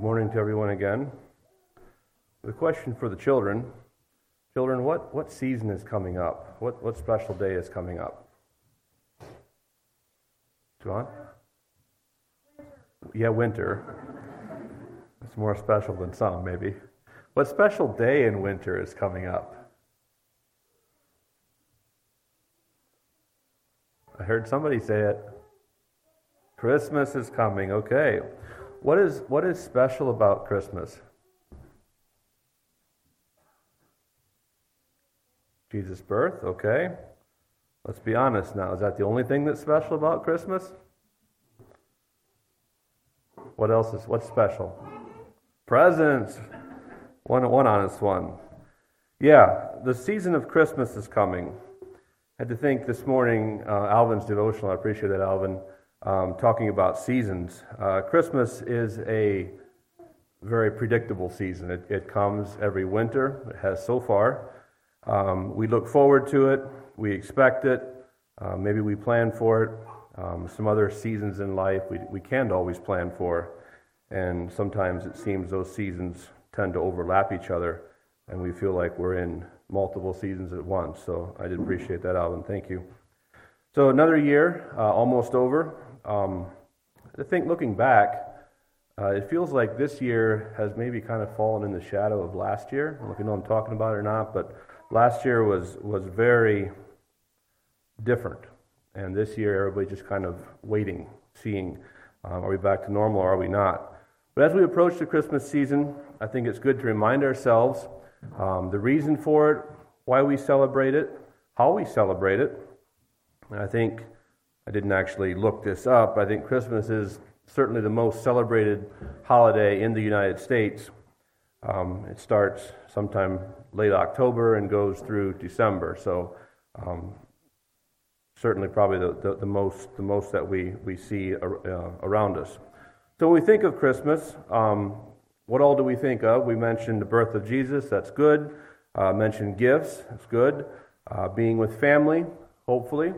Good morning to everyone again. The question for the children Children, what, what season is coming up? What, what special day is coming up? John? Yeah, winter. It's more special than some, maybe. What special day in winter is coming up? I heard somebody say it. Christmas is coming. Okay. What is, what is special about Christmas? Jesus' birth, okay. Let's be honest now. Is that the only thing that's special about Christmas? What else is what's special? Presents. One one honest one. Yeah, the season of Christmas is coming. I had to think this morning, uh, Alvin's devotional. I appreciate that, Alvin, um, talking about seasons. Uh, Christmas is a very predictable season. It, it comes every winter. It has so far. Um, we look forward to it, we expect it, uh, maybe we plan for it. Um, some other seasons in life we, we can't always plan for, and sometimes it seems those seasons tend to overlap each other, and we feel like we're in multiple seasons at once. So I did appreciate that, Alvin. Thank you. So another year, uh, almost over. Um, I think looking back, uh, it feels like this year has maybe kind of fallen in the shadow of last year. I don't know if you know I'm talking about it or not, but last year was, was very different. And this year, everybody just kind of waiting, seeing um, are we back to normal or are we not? But as we approach the Christmas season, I think it's good to remind ourselves um, the reason for it, why we celebrate it, how we celebrate it. And I think I didn't actually look this up. I think Christmas is certainly the most celebrated holiday in the United States. Um, it starts sometime late October and goes through December. So um, certainly probably the, the, the, most, the most that we, we see uh, around us. So when we think of Christmas, um, what all do we think of? We mentioned the birth of Jesus, that's good. Uh, mentioned gifts, that's good. Uh, being with family, hopefully.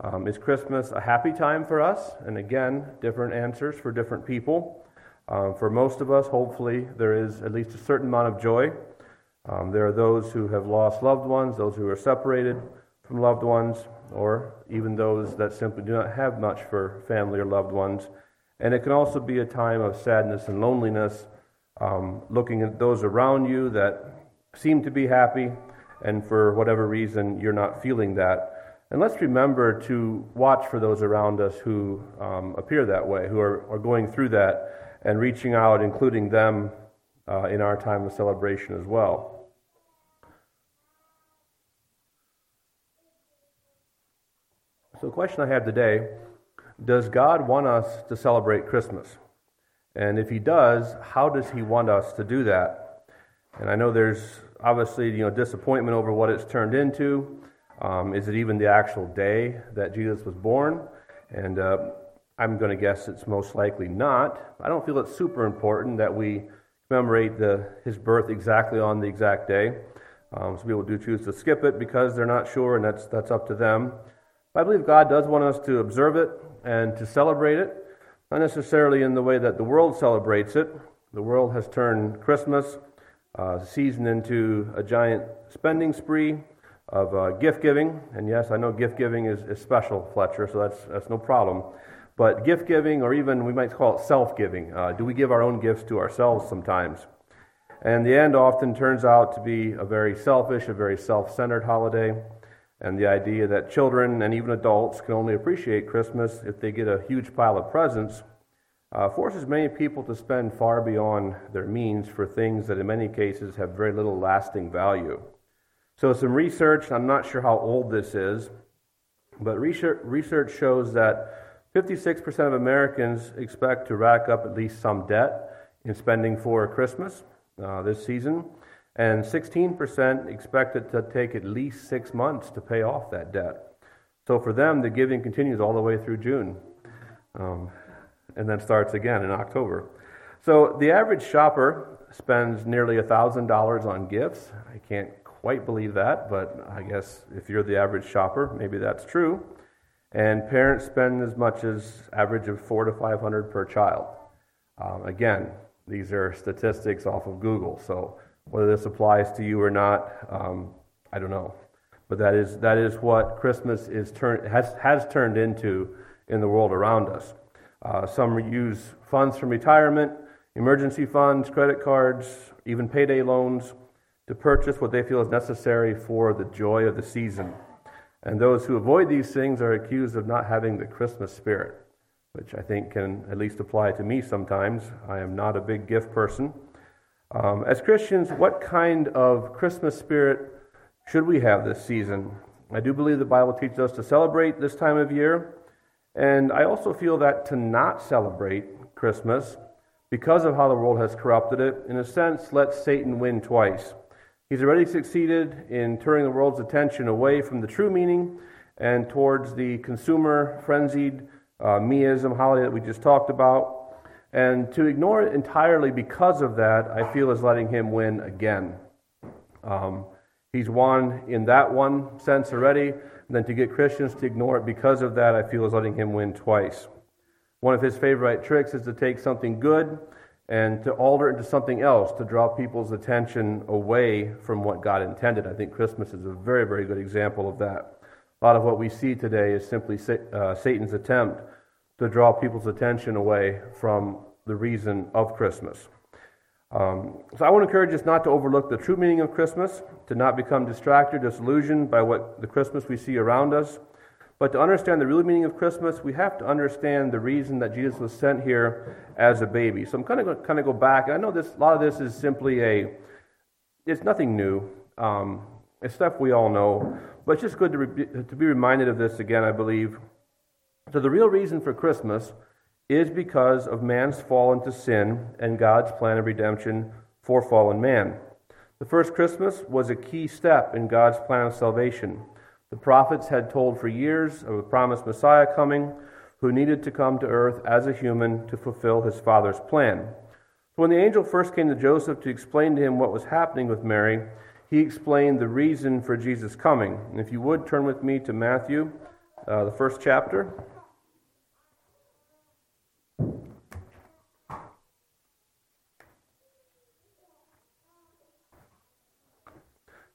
Um, is Christmas a happy time for us? And again, different answers for different people. Um, for most of us, hopefully, there is at least a certain amount of joy. Um, there are those who have lost loved ones, those who are separated from loved ones, or even those that simply do not have much for family or loved ones. And it can also be a time of sadness and loneliness, um, looking at those around you that seem to be happy, and for whatever reason, you're not feeling that. And let's remember to watch for those around us who um, appear that way, who are, are going through that, and reaching out, including them uh, in our time of celebration as well. So, the question I have today Does God want us to celebrate Christmas? And if He does, how does He want us to do that? And I know there's obviously you know, disappointment over what it's turned into. Um, is it even the actual day that Jesus was born? And uh, I'm going to guess it's most likely not. I don't feel it's super important that we commemorate the, his birth exactly on the exact day. Um, some people do choose to skip it because they're not sure, and that's, that's up to them. But I believe God does want us to observe it and to celebrate it, not necessarily in the way that the world celebrates it. The world has turned Christmas uh, season into a giant spending spree of uh, gift giving. And yes, I know gift giving is, is special, Fletcher, so that's, that's no problem. But gift giving, or even we might call it self giving, uh, do we give our own gifts to ourselves sometimes? And the end often turns out to be a very selfish, a very self centered holiday and the idea that children and even adults can only appreciate Christmas if they get a huge pile of presents uh, forces many people to spend far beyond their means for things that in many cases have very little lasting value. So, some research, I'm not sure how old this is, but research, shows that 56% of Americans expect to rack up at least some debt in spending for Christmas uh, this season and 16% expect it to take at least six months to pay off that debt. So for them, the giving continues all the way through June, um, and then starts again in October. So the average shopper spends nearly $1,000 on gifts. I can't quite believe that, but I guess if you're the average shopper, maybe that's true. And parents spend as much as average of four to 500 per child. Um, again, These are statistics off of Google. So whether this applies to you or not, um, I don't know. But that is, that is what Christmas is turn, has, has turned into in the world around us. Uh, some use funds from retirement, emergency funds, credit cards, even payday loans to purchase what they feel is necessary for the joy of the season. And those who avoid these things are accused of not having the Christmas spirit, which I think can at least apply to me sometimes. I am not a big gift person. Um, as Christians, what kind of Christmas spirit should we have this season? I do believe the Bible teaches us to celebrate this time of year, and I also feel that to not celebrate Christmas because of how the world has corrupted it, in a sense, lets Satan win twice. He's already succeeded in turning the world's attention away from the true meaning and towards the consumer frenzied uh, meism holiday that we just talked about. And to ignore it entirely because of that, I feel is letting him win again. Um, he's won in that one sense already. And then to get Christians to ignore it because of that, I feel is letting him win twice. One of his favorite tricks is to take something good and to alter into something else to draw people's attention away from what God intended. I think Christmas is a very, very good example of that. A lot of what we see today is simply uh, Satan's attempt to draw people's attention away from the reason of Christmas. Um, so I want to encourage us not to overlook the true meaning of Christmas, to not become distracted, or disillusioned by what the Christmas we see around us, but to understand the real meaning of Christmas, we have to understand the reason that Jesus was sent here as a baby. So I'm kind of going to kind of go back. I know this a lot of this is simply a it's nothing new. Um, it's stuff we all know, but it's just good to, re- to be reminded of this again. I believe. So the real reason for Christmas is because of man's fall into sin and God's plan of redemption for fallen man. The first Christmas was a key step in God's plan of salvation. The prophets had told for years of a promised Messiah coming who needed to come to earth as a human to fulfill his Father's plan. So when the angel first came to Joseph to explain to him what was happening with Mary, he explained the reason for Jesus' coming. And if you would turn with me to Matthew, uh, the first chapter.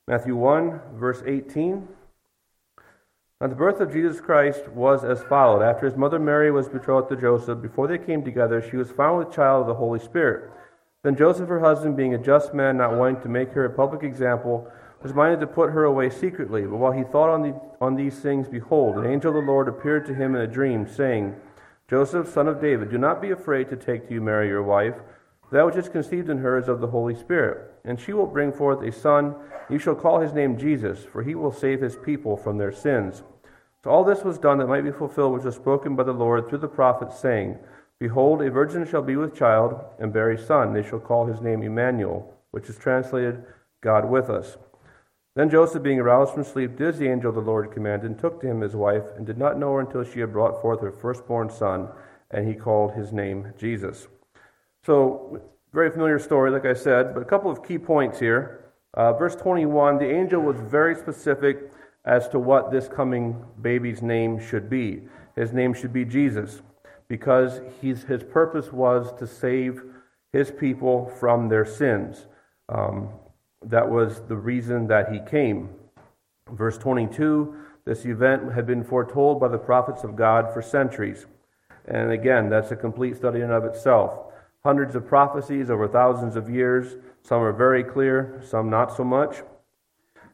Matthew 1, verse 18. Now, the birth of Jesus Christ was as followed. After his mother Mary was betrothed to Joseph, before they came together, she was found with child of the Holy Spirit. Then Joseph, her husband, being a just man, not wanting to make her a public example, was minded to put her away secretly. But while he thought on, the, on these things, behold, an angel of the Lord appeared to him in a dream, saying, Joseph, son of David, do not be afraid to take to you Mary your wife. That which is conceived in her is of the Holy Spirit. And she will bring forth a son. You shall call his name Jesus, for he will save his people from their sins. So all this was done that might be fulfilled which was spoken by the Lord through the prophet, saying, Behold, a virgin shall be with child, and bear a son. They shall call his name Emmanuel, which is translated, God with us. Then Joseph, being aroused from sleep, did as the angel of the Lord commanded, and took to him his wife, and did not know her until she had brought forth her firstborn son, and he called his name Jesus. So, very familiar story, like I said, but a couple of key points here. Uh, verse 21 the angel was very specific as to what this coming baby's name should be. His name should be Jesus, because his purpose was to save his people from their sins. Um, that was the reason that he came. Verse 22 this event had been foretold by the prophets of God for centuries. And again, that's a complete study in of itself. Hundreds of prophecies over thousands of years. Some are very clear, some not so much.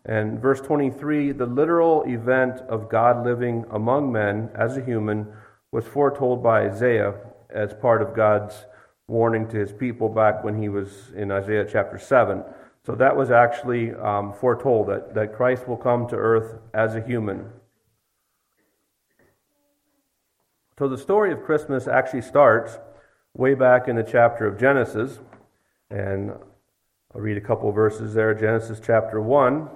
And verse 23 the literal event of God living among men as a human was foretold by Isaiah as part of God's warning to his people back when he was in Isaiah chapter 7. So that was actually um, foretold that, that Christ will come to earth as a human. So the story of Christmas actually starts way back in the chapter of Genesis. And I'll read a couple verses there Genesis chapter 1.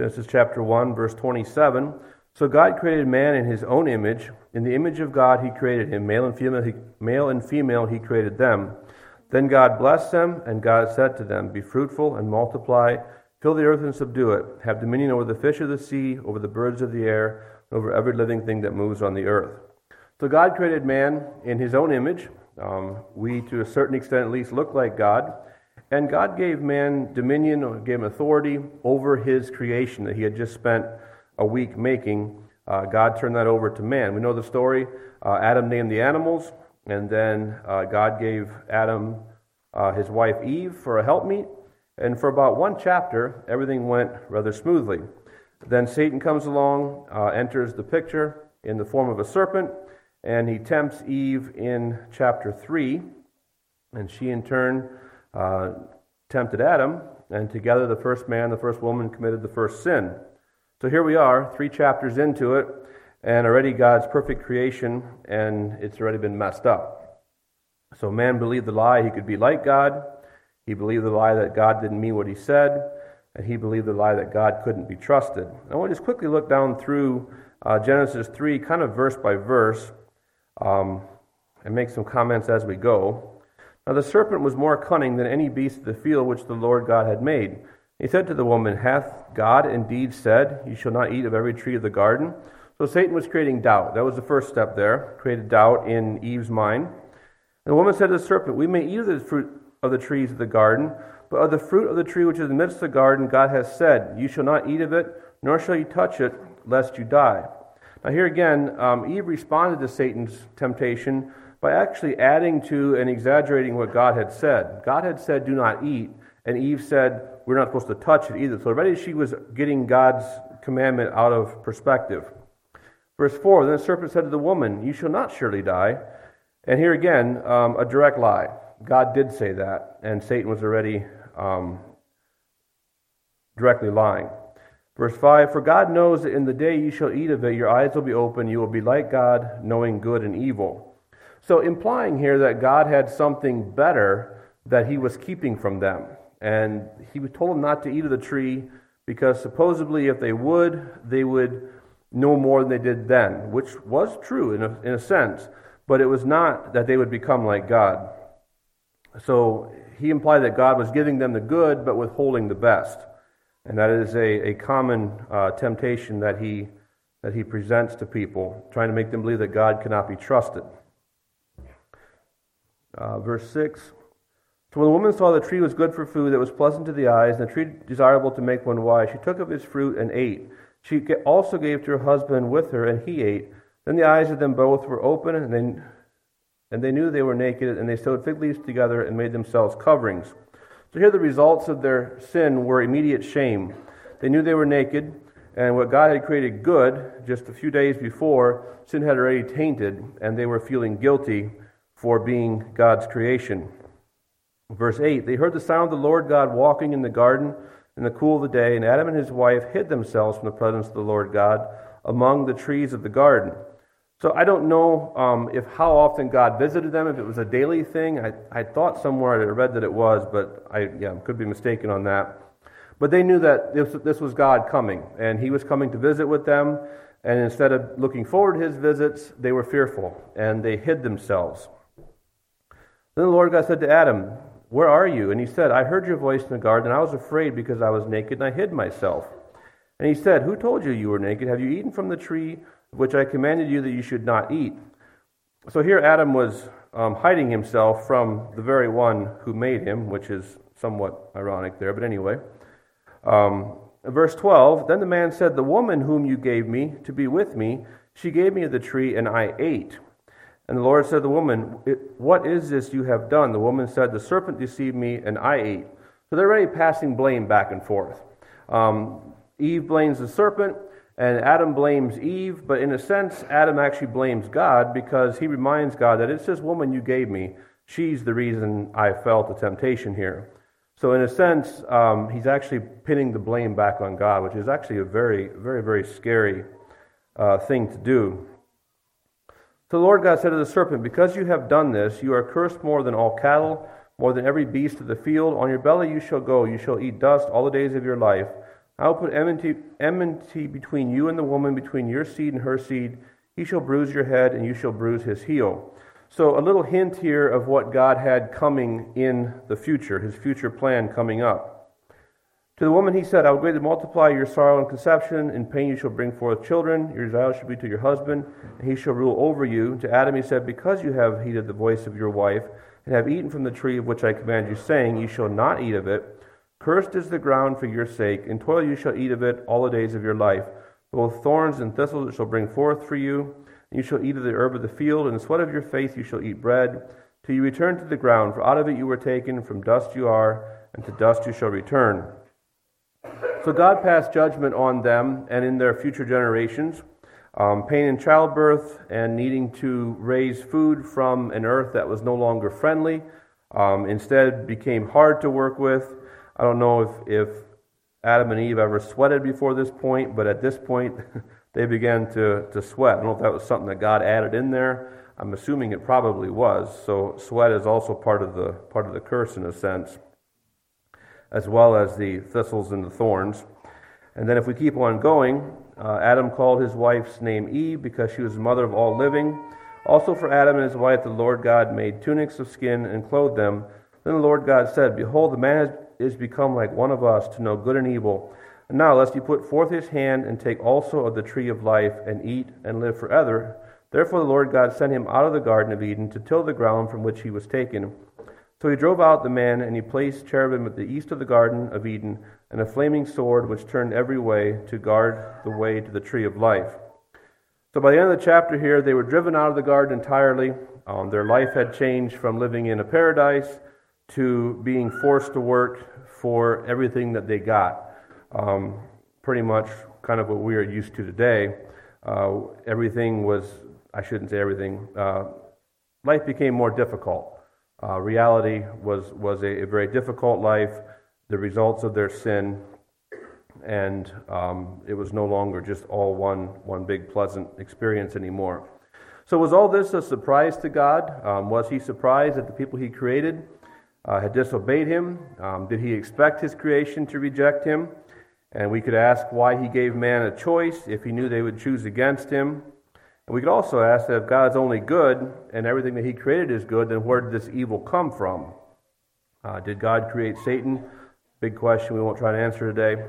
Genesis chapter 1, verse 27. So God created man in his own image. In the image of God he created him. Male and female he, male and female he created them. Then God blessed them, and God said to them, Be fruitful and multiply, fill the earth and subdue it. Have dominion over the fish of the sea, over the birds of the air, over every living thing that moves on the earth. So God created man in his own image. Um, we, to a certain extent at least, look like God. And God gave man dominion, or gave him authority over his creation that he had just spent a week making. Uh, God turned that over to man. We know the story. Uh, Adam named the animals, and then uh, God gave Adam uh, his wife Eve for a helpmeet. And for about one chapter, everything went rather smoothly. Then Satan comes along, uh, enters the picture in the form of a serpent, and he tempts Eve in chapter 3. And she, in turn, uh, tempted Adam, and together the first man, the first woman committed the first sin. So here we are, three chapters into it, and already God's perfect creation, and it's already been messed up. So man believed the lie he could be like God. He believed the lie that God didn't mean what he said, and he believed the lie that God couldn't be trusted. I want to just quickly look down through uh, Genesis 3, kind of verse by verse, um, and make some comments as we go. Now the serpent was more cunning than any beast of the field which the Lord God had made. He said to the woman, Hath God indeed said, You shall not eat of every tree of the garden? So Satan was creating doubt. That was the first step there, created doubt in Eve's mind. And the woman said to the serpent, We may eat of the fruit of the trees of the garden, but of the fruit of the tree which is in the midst of the garden, God has said, You shall not eat of it, nor shall you touch it, lest you die. Now, here again, um, Eve responded to Satan's temptation by actually adding to and exaggerating what God had said. God had said, Do not eat, and Eve said, We're not supposed to touch it either. So already she was getting God's commandment out of perspective. Verse 4 Then the serpent said to the woman, You shall not surely die. And here again, um, a direct lie. God did say that, and Satan was already um, directly lying. Verse 5 For God knows that in the day you shall eat of it, your eyes will be open, you will be like God, knowing good and evil. So, implying here that God had something better that he was keeping from them. And he told them not to eat of the tree because supposedly if they would, they would know more than they did then, which was true in a, in a sense, but it was not that they would become like God. So he implied that God was giving them the good but withholding the best. And that is a, a common uh, temptation that he, that he presents to people, trying to make them believe that God cannot be trusted. Uh, verse 6 So when the woman saw the tree was good for food, that was pleasant to the eyes, and the tree desirable to make one wise, she took of its fruit and ate. She also gave to her husband with her, and he ate. Then the eyes of them both were open, and they, and they knew they were naked, and they sewed fig leaves together and made themselves coverings. So here the results of their sin were immediate shame. They knew they were naked, and what God had created good just a few days before, sin had already tainted, and they were feeling guilty for being God's creation. Verse 8 They heard the sound of the Lord God walking in the garden in the cool of the day, and Adam and his wife hid themselves from the presence of the Lord God among the trees of the garden. So I don't know um, if how often God visited them, if it was a daily thing. I, I thought somewhere I read that it was, but I yeah, could be mistaken on that. But they knew that this, this was God coming, and He was coming to visit with them. And instead of looking forward to His visits, they were fearful, and they hid themselves. Then the Lord God said to Adam, Where are you? And he said, I heard your voice in the garden, and I was afraid because I was naked, and I hid myself. And he said, Who told you you were naked? Have you eaten from the tree which I commanded you that you should not eat? So here Adam was um, hiding himself from the very one who made him, which is somewhat ironic there, but anyway. Um, verse 12 Then the man said, The woman whom you gave me to be with me, she gave me of the tree, and I ate. And the Lord said to the woman, What is this you have done? The woman said, The serpent deceived me, and I ate. So they're already passing blame back and forth. Um, Eve blames the serpent, and Adam blames Eve, but in a sense, Adam actually blames God because he reminds God that it's this woman you gave me. She's the reason I felt the temptation here. So, in a sense, um, he's actually pinning the blame back on God, which is actually a very, very, very scary uh, thing to do. So the Lord God said to the serpent, Because you have done this, you are cursed more than all cattle, more than every beast of the field. On your belly you shall go, you shall eat dust all the days of your life. I will put enmity, enmity between you and the woman, between your seed and her seed. He shall bruise your head, and you shall bruise his heel. So, a little hint here of what God had coming in the future, his future plan coming up. To the woman he said, I will greatly multiply your sorrow and conception. In pain you shall bring forth children. Your desire shall be to your husband, and he shall rule over you. To Adam he said, Because you have heeded the voice of your wife, and have eaten from the tree of which I command you, saying, You shall not eat of it. Cursed is the ground for your sake. In toil you shall eat of it all the days of your life. Both thorns and thistles it shall bring forth for you. And you shall eat of the herb of the field, and the sweat of your face you shall eat bread, till you return to the ground. For out of it you were taken, from dust you are, and to dust you shall return. So God passed judgment on them and in their future generations. Um, pain in childbirth and needing to raise food from an earth that was no longer friendly, um, instead became hard to work with. I don't know if, if Adam and Eve ever sweated before this point, but at this point they began to, to sweat. I don't know if that was something that God added in there. I'm assuming it probably was. So sweat is also part of the part of the curse in a sense, as well as the thistles and the thorns. And then if we keep on going, uh, Adam called his wife's name Eve because she was the mother of all living. Also for Adam and his wife, the Lord God made tunics of skin and clothed them. Then the Lord God said, Behold, the man is become like one of us to know good and evil. And now, lest he put forth his hand and take also of the tree of life and eat and live forever. Therefore the Lord God sent him out of the Garden of Eden to till the ground from which he was taken. So he drove out the man, and he placed cherubim at the east of the Garden of Eden, and a flaming sword which turned every way to guard the way to the tree of life. So by the end of the chapter here, they were driven out of the garden entirely. Um, their life had changed from living in a paradise to being forced to work for everything that they got. Um, pretty much kind of what we are used to today. Uh, everything was, I shouldn't say everything, uh, life became more difficult. Uh, reality was, was a, a, very difficult life, the results of their sin, and um, it was no longer just all one, one big pleasant experience anymore. So, was all this a surprise to God? Um, was he surprised that the people he created uh, had disobeyed him? Um, did he expect his creation to reject him? And we could ask why he gave man a choice if he knew they would choose against him. We could also ask that if God's only good and everything that He created is good, then where did this evil come from? Uh, did God create Satan? Big question we won't try to answer today.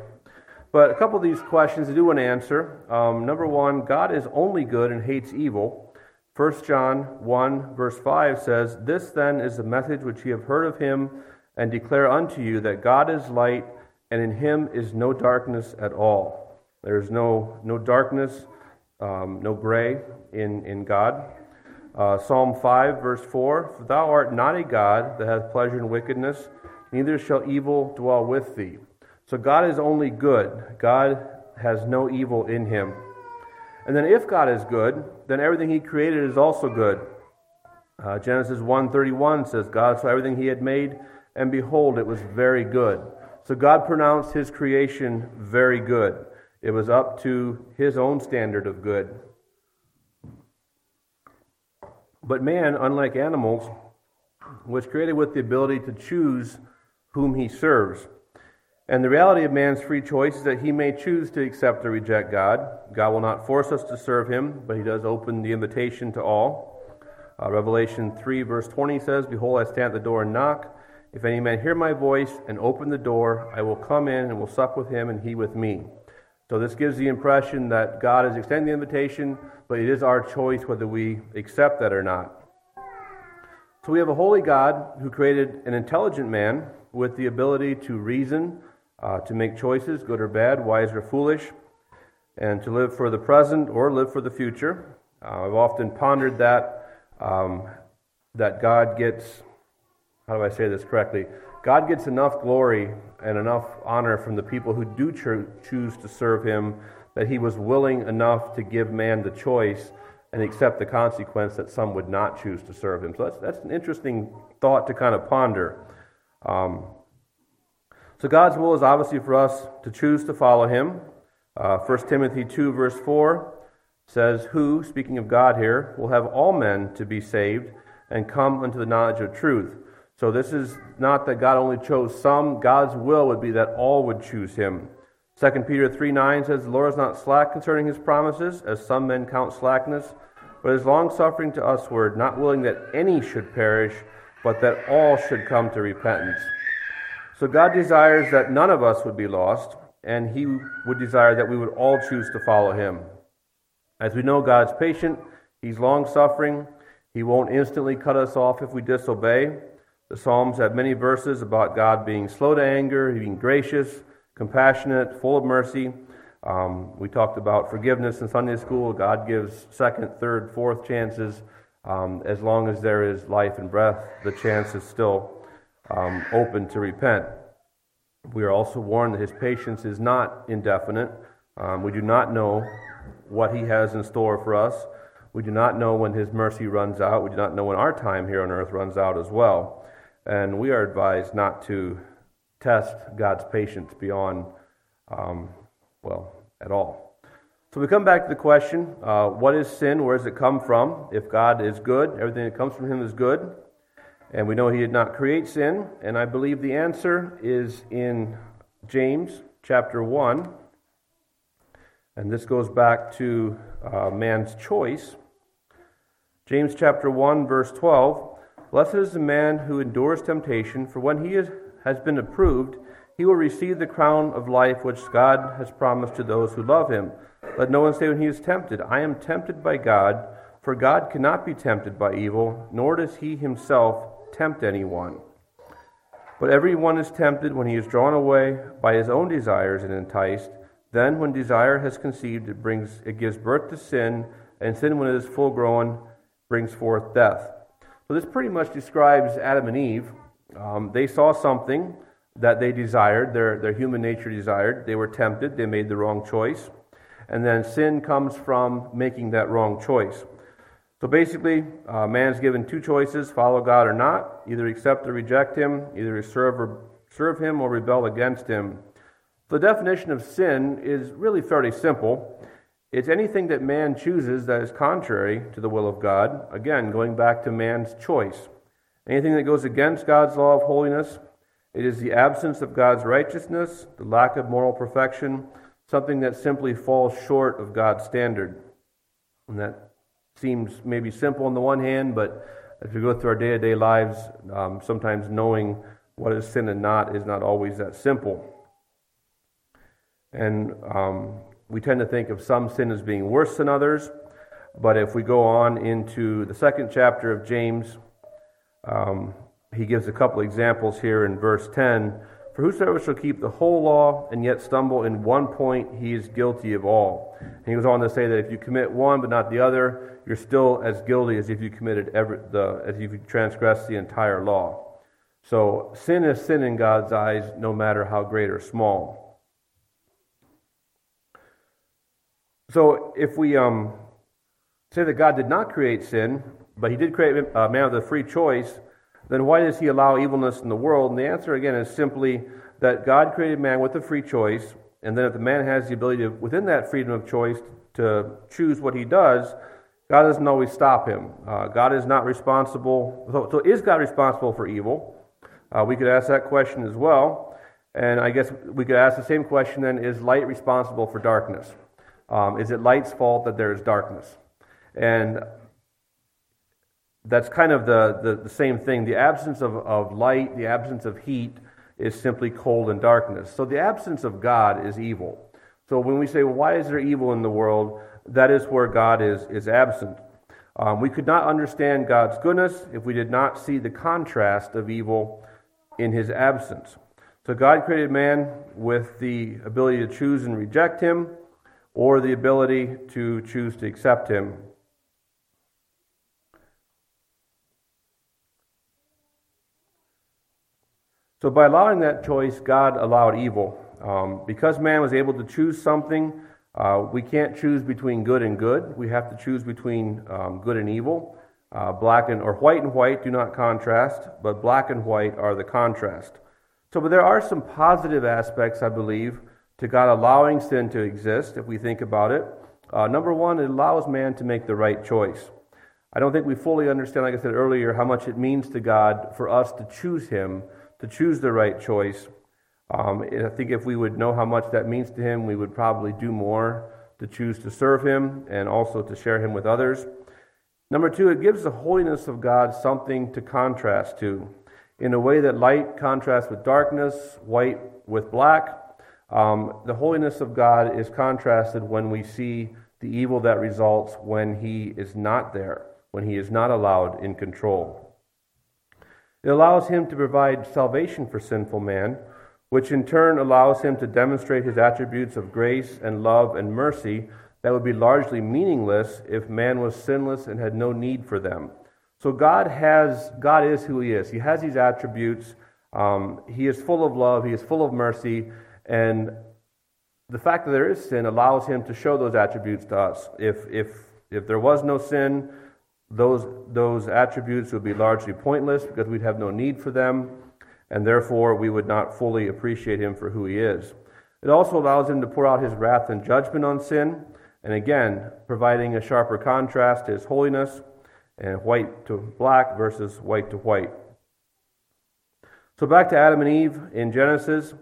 But a couple of these questions I do want to answer. Um, number one, God is only good and hates evil. 1 John 1, verse 5 says, This then is the message which ye have heard of him, and declare unto you that God is light, and in him is no darkness at all. There is no, no darkness um, no gray in, in God. Uh, Psalm 5, verse 4 For thou art not a God that hath pleasure in wickedness, neither shall evil dwell with thee. So God is only good. God has no evil in him. And then if God is good, then everything he created is also good. Uh, Genesis 1:31 says God saw everything he had made and behold it was very good. So God pronounced his creation very good. It was up to his own standard of good. But man, unlike animals, was created with the ability to choose whom he serves. And the reality of man's free choice is that he may choose to accept or reject God. God will not force us to serve him, but he does open the invitation to all. Uh, Revelation 3, verse 20 says, Behold, I stand at the door and knock. If any man hear my voice and open the door, I will come in and will sup with him and he with me. So this gives the impression that God is extending the invitation, but it is our choice whether we accept that or not. So we have a holy God who created an intelligent man with the ability to reason, uh, to make choices, good or bad, wise or foolish, and to live for the present or live for the future. Uh, I've often pondered that um, that God gets, how do I say this correctly? God gets enough glory and enough honor from the people who do cho- choose to serve him that he was willing enough to give man the choice and accept the consequence that some would not choose to serve him. So that's, that's an interesting thought to kind of ponder. Um, so God's will is obviously for us to choose to follow him. Uh, 1 Timothy 2, verse 4 says, Who, speaking of God here, will have all men to be saved and come unto the knowledge of truth. So this is not that God only chose some. God's will would be that all would choose him. 2 Peter 3 9 says, The Lord is not slack concerning his promises, as some men count slackness, but is longsuffering to usward, not willing that any should perish, but that all should come to repentance. So God desires that none of us would be lost, and He would desire that we would all choose to follow Him. As we know, God's patient, He's long suffering. He won't instantly cut us off if we disobey. The Psalms have many verses about God being slow to anger, being gracious, compassionate, full of mercy. Um, we talked about forgiveness in Sunday school. God gives second, third, fourth chances. Um, as long as there is life and breath, the chance is still um, open to repent. We are also warned that his patience is not indefinite. Um, we do not know what he has in store for us. We do not know when his mercy runs out. We do not know when our time here on earth runs out as well. And we are advised not to test God's patience beyond, um, well, at all. So we come back to the question uh, what is sin? Where does it come from? If God is good, everything that comes from him is good. And we know he did not create sin. And I believe the answer is in James chapter 1. And this goes back to uh, man's choice. James chapter 1, verse 12 Blessed is the man who endures temptation, for when he is, has been approved, he will receive the crown of life which God has promised to those who love him. Let no one say when he is tempted, I am tempted by God, for God cannot be tempted by evil, nor does he himself tempt anyone. But everyone is tempted when he is drawn away by his own desires and enticed. Then, when desire has conceived, it brings it gives birth to sin, and sin, when it is full grown, brings forth death. So this pretty much describes Adam and Eve. Um, they saw something that they desired, their, their human nature desired. They were tempted, they made the wrong choice. And then sin comes from making that wrong choice. So basically, uh, man's given two choices follow God or not, either accept or reject him, either serve, or, serve him or rebel against him. The definition of sin is really fairly simple. It's anything that man chooses that is contrary to the will of God. Again, going back to man's choice. Anything that goes against God's law of holiness, it is the absence of God's righteousness, the lack of moral perfection, something that simply falls short of God's standard. And that seems maybe simple on the one hand, but as we go through our day to day lives, um, sometimes knowing what is sin and not is not always that simple. And um, we tend to think of some sin as being worse than others, but if we go on into the second chapter of James, um, he gives a couple examples here in verse 10. For whosoever shall keep the whole law and yet stumble in one point, he is guilty of all. And he goes on to say that if you commit one but not the other, you're still as guilty as if you committed every, the as if you transgressed the entire law. So sin is sin in God's eyes, no matter how great or small. So if we um, say that God did not create sin, but he did create a man with a free choice, then why does he allow evilness in the world? And the answer, again, is simply that God created man with a free choice, and then if the man has the ability to, within that freedom of choice, to choose what he does, God doesn't always stop him. Uh, God is not responsible. So, so, is God responsible for evil? Uh, we could ask that question as well. And I guess we could ask the same question then is light responsible for darkness? Um, is it light's fault that there is darkness? And that's kind of the, the, the, same thing. The absence of, of light, the absence of heat, is simply cold and darkness. So the absence of God is evil. So when we say, well, why is there evil in the world? That is where God is, is absent. Um, we could not understand God's goodness if we did not see the contrast of evil in his absence. So God created man with the ability to choose and reject him or the ability to choose to accept Him. So, by allowing that choice, God allowed evil. Um, because man was able to choose something, uh, we can't choose between good and good. We have to choose between um, good and evil. Uh, black and or white and white do not contrast, but black and white are the contrast. So, but there are some positive aspects, I believe, to God allowing sin to exist, if we think about it. Uh, number one, it allows man to make the right choice. I don't think we fully understand, like I said earlier, how much it means to God for us to choose Him, to choose the right choice. Um, I think if we would know how much that means to Him, we would probably do more to choose to serve Him and also to share Him with others. Number two, it gives the holiness of God something to contrast to. in a way that light contrasts with darkness, white with black. Um, the holiness of God is contrasted when we see the evil that results when He is not there, when He is not allowed in control. It allows Him to provide salvation for sinful man, which in turn allows Him to demonstrate His attributes of grace and love and mercy that would be largely meaningless if man was sinless and had no need for them. So God has, God is who He is. He has these attributes. Um, he is full of love. He is full of mercy. And the fact that there is sin allows him to show those attributes to us. If, if, if there was no sin, those, those attributes would be largely pointless because we'd have no need for them, and therefore we would not fully appreciate him for who he is. It also allows him to pour out his wrath and judgment on sin, and again, providing a sharper contrast to his holiness and white to black versus white to white. So back to Adam and Eve in Genesis.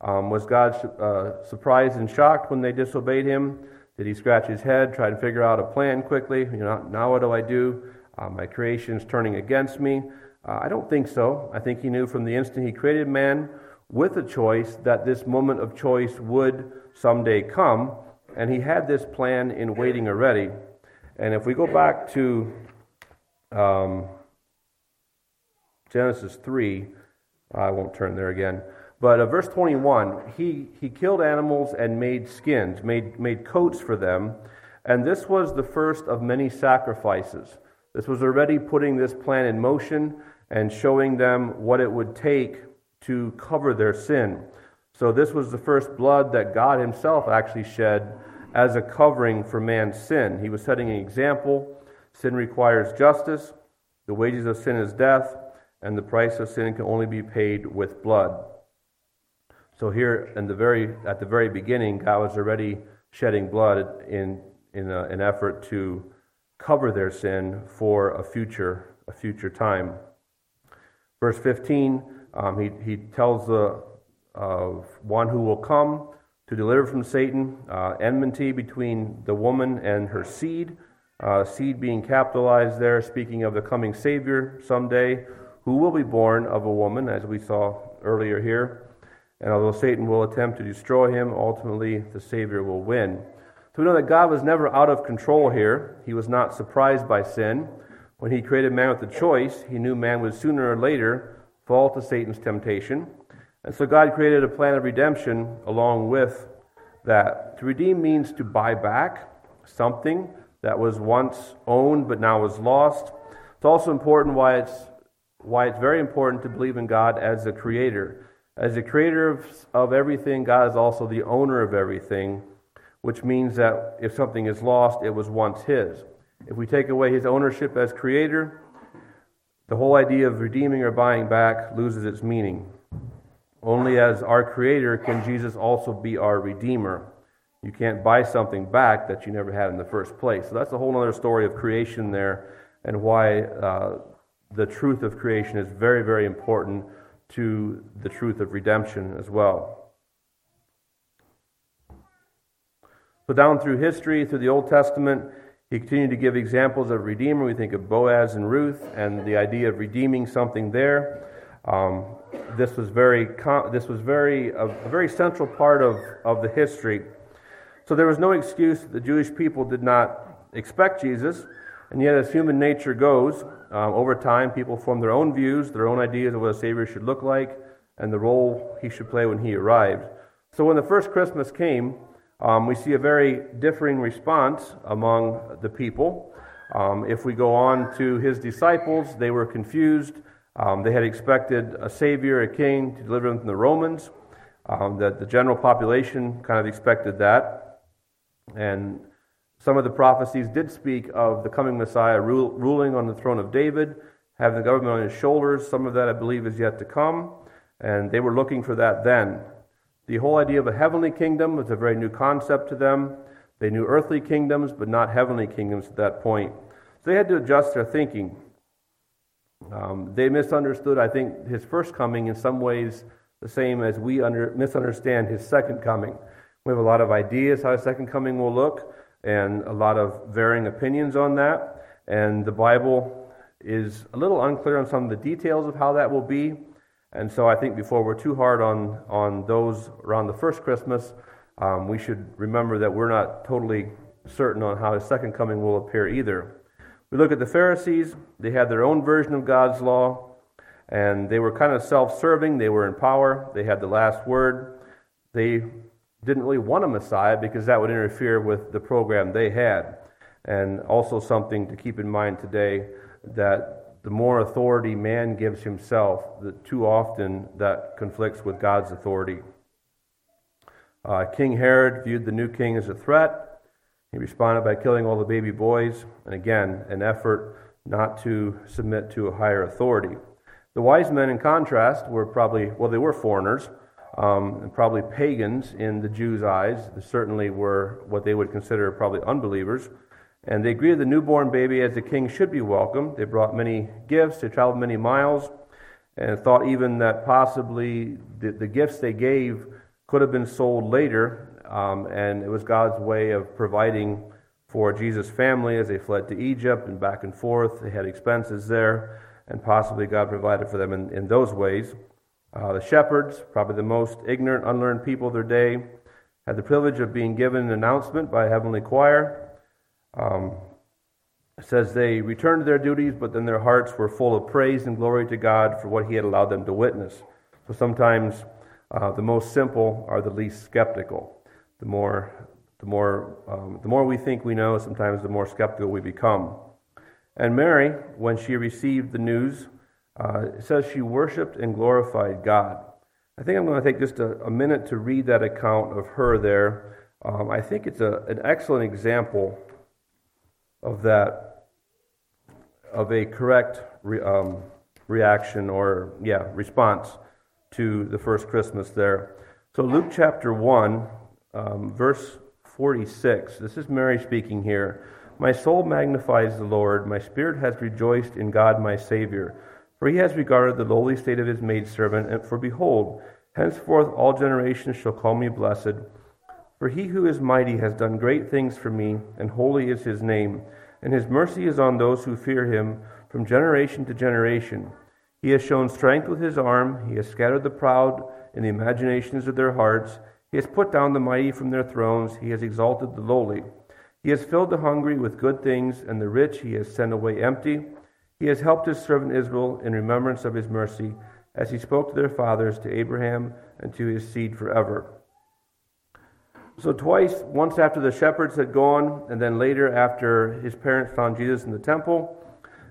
Um, was God uh, surprised and shocked when they disobeyed him? Did he scratch his head, try to figure out a plan quickly? You know, now what do I do? Uh, my creation is turning against me. Uh, I don't think so. I think he knew from the instant he created man with a choice that this moment of choice would someday come, and he had this plan in waiting already. And if we go back to um, Genesis 3, I won't turn there again. But uh, verse 21, he, he killed animals and made skins, made, made coats for them. And this was the first of many sacrifices. This was already putting this plan in motion and showing them what it would take to cover their sin. So, this was the first blood that God Himself actually shed as a covering for man's sin. He was setting an example. Sin requires justice, the wages of sin is death, and the price of sin can only be paid with blood. So here, in the very at the very beginning, God was already shedding blood in in a, an effort to cover their sin for a future a future time. Verse 15, um, he he tells the of one who will come to deliver from Satan uh, enmity between the woman and her seed. Uh, seed being capitalized there, speaking of the coming Savior someday, who will be born of a woman, as we saw earlier here. And although Satan will attempt to destroy him, ultimately the Savior will win. So we know that God was never out of control here. He was not surprised by sin. When he created man with the choice, he knew man would sooner or later fall to Satan's temptation. And so God created a plan of redemption along with that. To redeem means to buy back something that was once owned but now was lost. It's also important why it's why it's very important to believe in God as the creator. As the creator of, of everything, God is also the owner of everything, which means that if something is lost, it was once His. If we take away His ownership as creator, the whole idea of redeeming or buying back loses its meaning. Only as our creator can Jesus also be our redeemer. You can't buy something back that you never had in the first place. So that's a whole other story of creation there and why uh, the truth of creation is very, very important to the truth of redemption as well. So, down through history, through the Old Testament, he continued to give examples of Redeemer. We think of Boaz and Ruth and the idea of redeeming something there. Um, this was very, this was very, a, a very central part of, of the history. So there was no excuse that the Jewish people did not expect Jesus. And yet, as human nature goes, um, over time, people form their own views, their own ideas of what a Savior should look like, and the role he should play when he arrived. So, when the first Christmas came, um, we see a very differing response among the people. Um, if we go on to his disciples, they were confused. Um, they had expected a Savior, a King, to deliver them from the Romans. Um, that the general population kind of expected that. And some of the prophecies did speak of the coming Messiah rule, ruling on the throne of David, having the government on his shoulders. Some of that, I believe, is yet to come, and they were looking for that then. The whole idea of a heavenly kingdom was a very new concept to them. They knew earthly kingdoms, but not heavenly kingdoms at that point. So they had to adjust their thinking. Um, they misunderstood, I think, his first coming in some ways the same as we under, misunderstand his second coming. We have a lot of ideas how his second coming will look and a lot of varying opinions on that. And the Bible is a little unclear on some of the details of how that will be. And so I think before we're too hard on, on those around the first Christmas, um, we should remember that we're not totally certain on how his second coming will appear either. We look at the Pharisees, they had their own version of God's law, and they were kind of self serving. They were in power, they had the last word. They didn't really want a Messiah because that would interfere with the program they had. And also, something to keep in mind today that the more authority man gives himself, the, too often that conflicts with God's authority. Uh, king Herod viewed the new king as a threat. He responded by killing all the baby boys, and again, an effort not to submit to a higher authority. The wise men, in contrast, were probably, well, they were foreigners, um, and probably pagans in the Jews' eyes. Certainly were what they would consider probably unbelievers. And they greeted the newborn baby as the king should be welcomed. They brought many gifts, they traveled many miles, and thought even that possibly the, the gifts they gave could have been sold later, um, and it was God's way of providing for Jesus' family as they fled to Egypt and back and forth. They had expenses there, and possibly God provided for them in, in those ways. Uh, the shepherds, probably the most ignorant, unlearned people of their day, had the privilege of being given an announcement by a heavenly choir. Um, it says they returned to their duties, but then their hearts were full of praise and glory to God for what He had allowed them to witness. So sometimes uh, the most simple are the least skeptical. The more, the more, um, the more we think we know, sometimes the more skeptical we become. And Mary, when she received the news, uh, it says she worshiped and glorified God. I think I'm going to take just a, a minute to read that account of her there. Um, I think it's a, an excellent example of that, of a correct re, um, reaction or, yeah, response to the first Christmas there. So, Luke chapter 1, um, verse 46, this is Mary speaking here. My soul magnifies the Lord, my spirit has rejoiced in God my Savior, for he has regarded the lowly state of his maidservant, and for behold, henceforth all generations shall call me blessed. For he who is mighty has done great things for me, and holy is his name, and his mercy is on those who fear him from generation to generation. He has shown strength with his arm. He has scattered the proud in the imaginations of their hearts. He has put down the mighty from their thrones. He has exalted the lowly. He has filled the hungry with good things, and the rich he has sent away empty. He has helped his servant Israel in remembrance of his mercy, as he spoke to their fathers, to Abraham, and to his seed forever. So, twice, once after the shepherds had gone, and then later after his parents found Jesus in the temple,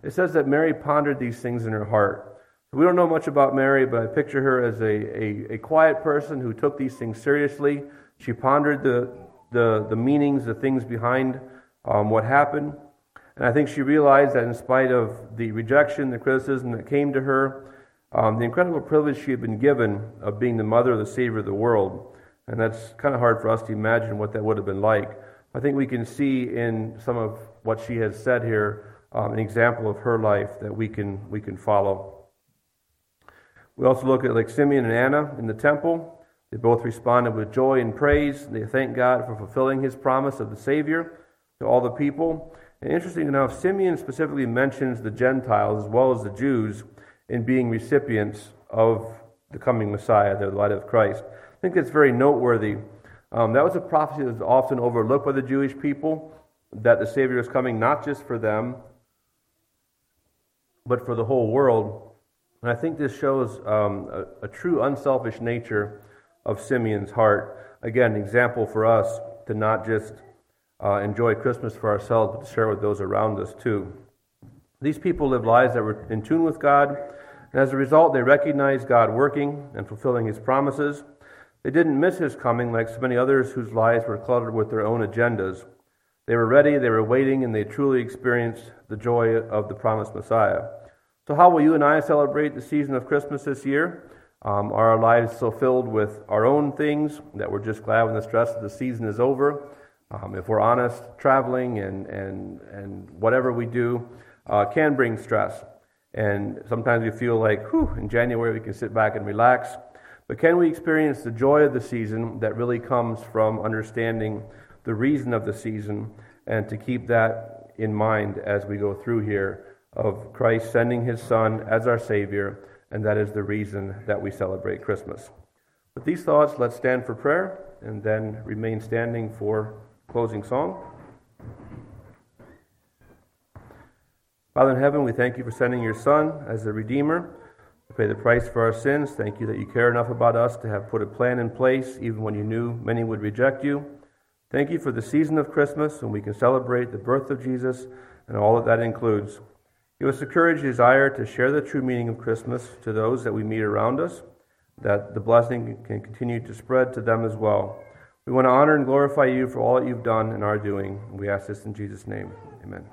it says that Mary pondered these things in her heart. We don't know much about Mary, but I picture her as a, a, a quiet person who took these things seriously. She pondered the, the, the meanings, the things behind um, what happened. And I think she realized that in spite of the rejection, the criticism that came to her, um, the incredible privilege she had been given of being the mother of the Savior of the world. And that's kind of hard for us to imagine what that would have been like. I think we can see in some of what she has said here um, an example of her life that we can, we can follow. We also look at like Simeon and Anna in the temple. They both responded with joy and praise. They thank God for fulfilling his promise of the Savior to all the people. And interesting enough, Simeon specifically mentions the Gentiles as well as the Jews in being recipients of the coming Messiah, the light of Christ. I think that's very noteworthy. Um, that was a prophecy that was often overlooked by the Jewish people that the Savior is coming not just for them, but for the whole world. And I think this shows um, a, a, true unselfish nature of Simeon's heart. Again, an example for us to not just uh, enjoy Christmas for ourselves, but to share with those around us too. These people lived lives that were in tune with God, and as a result, they recognized God working and fulfilling His promises. They didn't miss His coming like so many others whose lives were cluttered with their own agendas. They were ready, they were waiting, and they truly experienced the joy of the promised Messiah. So, how will you and I celebrate the season of Christmas this year? Um, are our lives so filled with our own things that we're just glad when the stress of the season is over? Um, if we're honest, traveling and, and, and whatever we do uh, can bring stress. And sometimes we feel like, whew, in January we can sit back and relax. But can we experience the joy of the season that really comes from understanding the reason of the season and to keep that in mind as we go through here of Christ sending his Son as our Savior, and that is the reason that we celebrate Christmas. With these thoughts, let's stand for prayer and then remain standing for closing song. Father in heaven, we thank you for sending your Son as the Redeemer to pay the price for our sins. Thank you that you care enough about us to have put a plan in place even when you knew many would reject you. Thank you for the season of Christmas when we can celebrate the birth of Jesus and all that that includes. Give us the courage and desire to share the true meaning of Christmas to those that we meet around us, that the blessing can continue to spread to them as well. We want to honor and glorify you for all that you've done and are doing. We ask this in Jesus' name. Amen.